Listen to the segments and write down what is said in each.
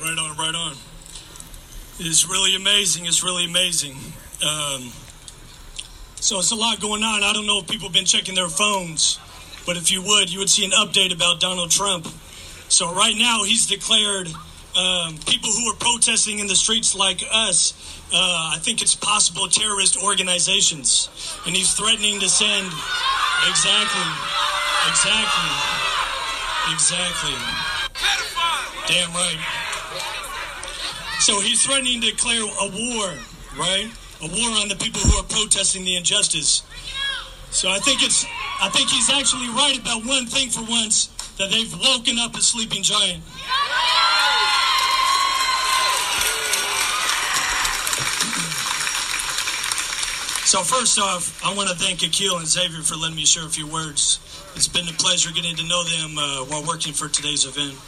right on, right on. It's really amazing. It's really amazing. Um, so it's a lot going on. I don't know if people have been checking their phones, but if you would, you would see an update about Donald Trump. So right now, he's declared um, people who are protesting in the streets like us. Uh, I think it's possible terrorist organizations, and he's threatening to send exactly, exactly, exactly. Damn right. So he's threatening to declare a war, right? A war on the people who are protesting the injustice. So I think it's I think he's actually right about one thing for once that they've woken up a sleeping giant. So first off, I want to thank Akil and Xavier for letting me share a few words. It's been a pleasure getting to know them uh, while working for today's event.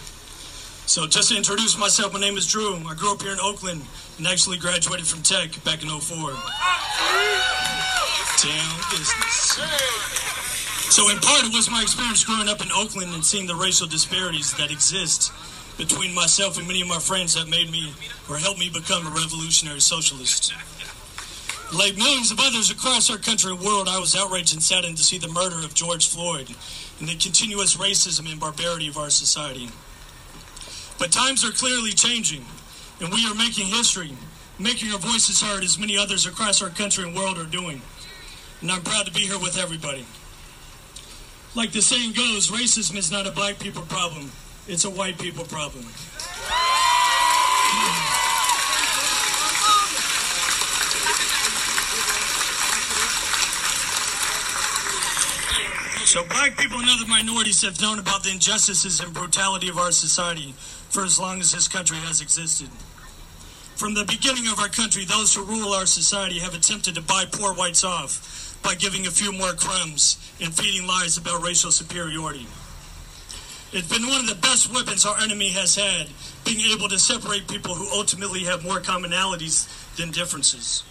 So just to introduce myself, my name is Drew. I grew up here in Oakland and actually graduated from Tech back in 04. Damn business. So in part, it was my experience growing up in Oakland and seeing the racial disparities that exist between myself and many of my friends that made me or helped me become a revolutionary socialist. Like millions of others across our country and world, I was outraged and saddened to see the murder of George Floyd and the continuous racism and barbarity of our society. But times are clearly changing, and we are making history, making our voices heard as many others across our country and world are doing. And I'm proud to be here with everybody. Like the saying goes, racism is not a black people problem, it's a white people problem. So, black people and other minorities have known about the injustices and brutality of our society for as long as this country has existed. From the beginning of our country, those who rule our society have attempted to buy poor whites off by giving a few more crumbs and feeding lies about racial superiority. It's been one of the best weapons our enemy has had, being able to separate people who ultimately have more commonalities than differences.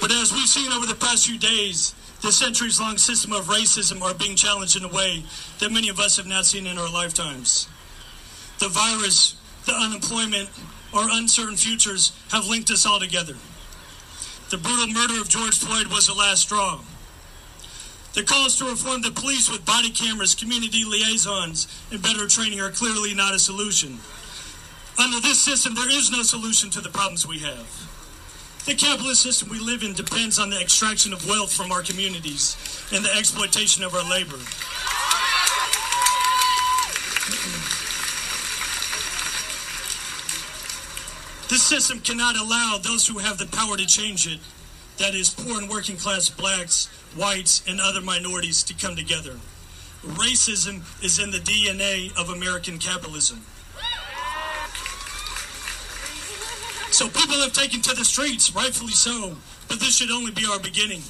But as we've seen over the past few days, the centuries long system of racism are being challenged in a way that many of us have not seen in our lifetimes. The virus, the unemployment, our uncertain futures have linked us all together. The brutal murder of George Floyd was the last straw. The calls to reform the police with body cameras, community liaisons, and better training are clearly not a solution. Under this system, there is no solution to the problems we have. The capitalist system we live in depends on the extraction of wealth from our communities and the exploitation of our labor. This system cannot allow those who have the power to change it, that is, poor and working class blacks, whites, and other minorities, to come together. Racism is in the DNA of American capitalism. So people have taken to the streets, rightfully so, but this should only be our beginning.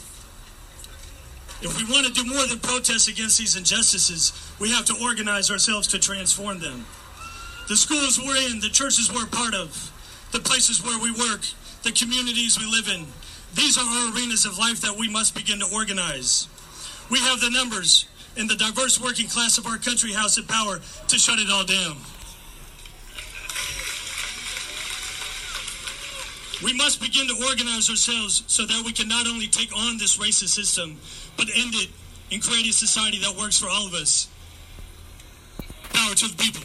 If we want to do more than protest against these injustices, we have to organize ourselves to transform them. The schools we're in, the churches we're part of, the places where we work, the communities we live in, these are our arenas of life that we must begin to organize. We have the numbers and the diverse working class of our country house the power to shut it all down. We must begin to organize ourselves so that we can not only take on this racist system, but end it and create a society that works for all of us. Power to the people.